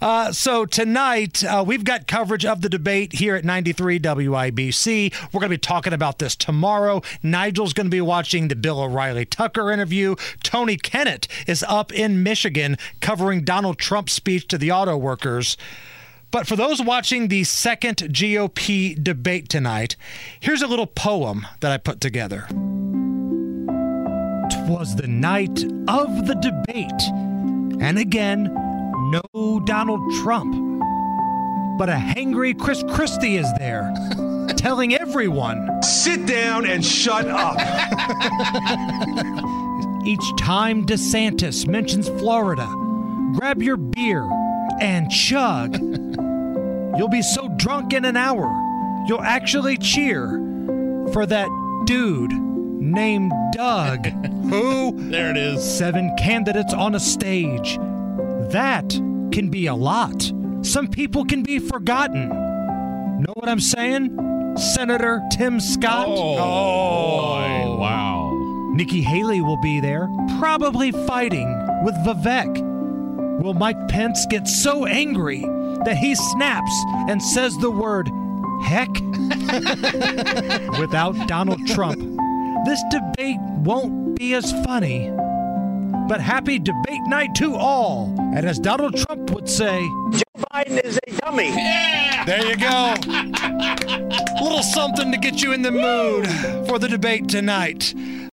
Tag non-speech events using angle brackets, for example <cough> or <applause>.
Uh, so tonight uh, we've got coverage of the debate here at 93 WIBC. We're going to be talking about this tomorrow. Nigel's going to be watching the Bill O'Reilly Tucker interview. Tony Kennett is up in Michigan covering Donald Trump's speech to the auto workers. But for those watching the second GOP debate tonight, here's a little poem that I put together. Twas the night of the debate, and again, no Donald Trump. But a hangry Chris Christie is there, <laughs> telling everyone Sit down and shut up. <laughs> each time DeSantis mentions Florida, grab your beer and chug. You'll be so drunk in an hour, you'll actually cheer for that dude named Doug. <laughs> Who? There it is. Seven candidates on a stage. That can be a lot. Some people can be forgotten. Know what I'm saying? Senator Tim Scott. Oh, boy. wow. Nikki Haley will be there, probably fighting with Vivek. Will Mike Pence get so angry that he snaps and says the word heck? <laughs> Without Donald Trump, this debate won't be as funny. But happy debate night to all. And as Donald Trump would say, Joe Biden is a dummy. Yeah! there you go. a <laughs> Little something to get you in the mood for the debate tonight.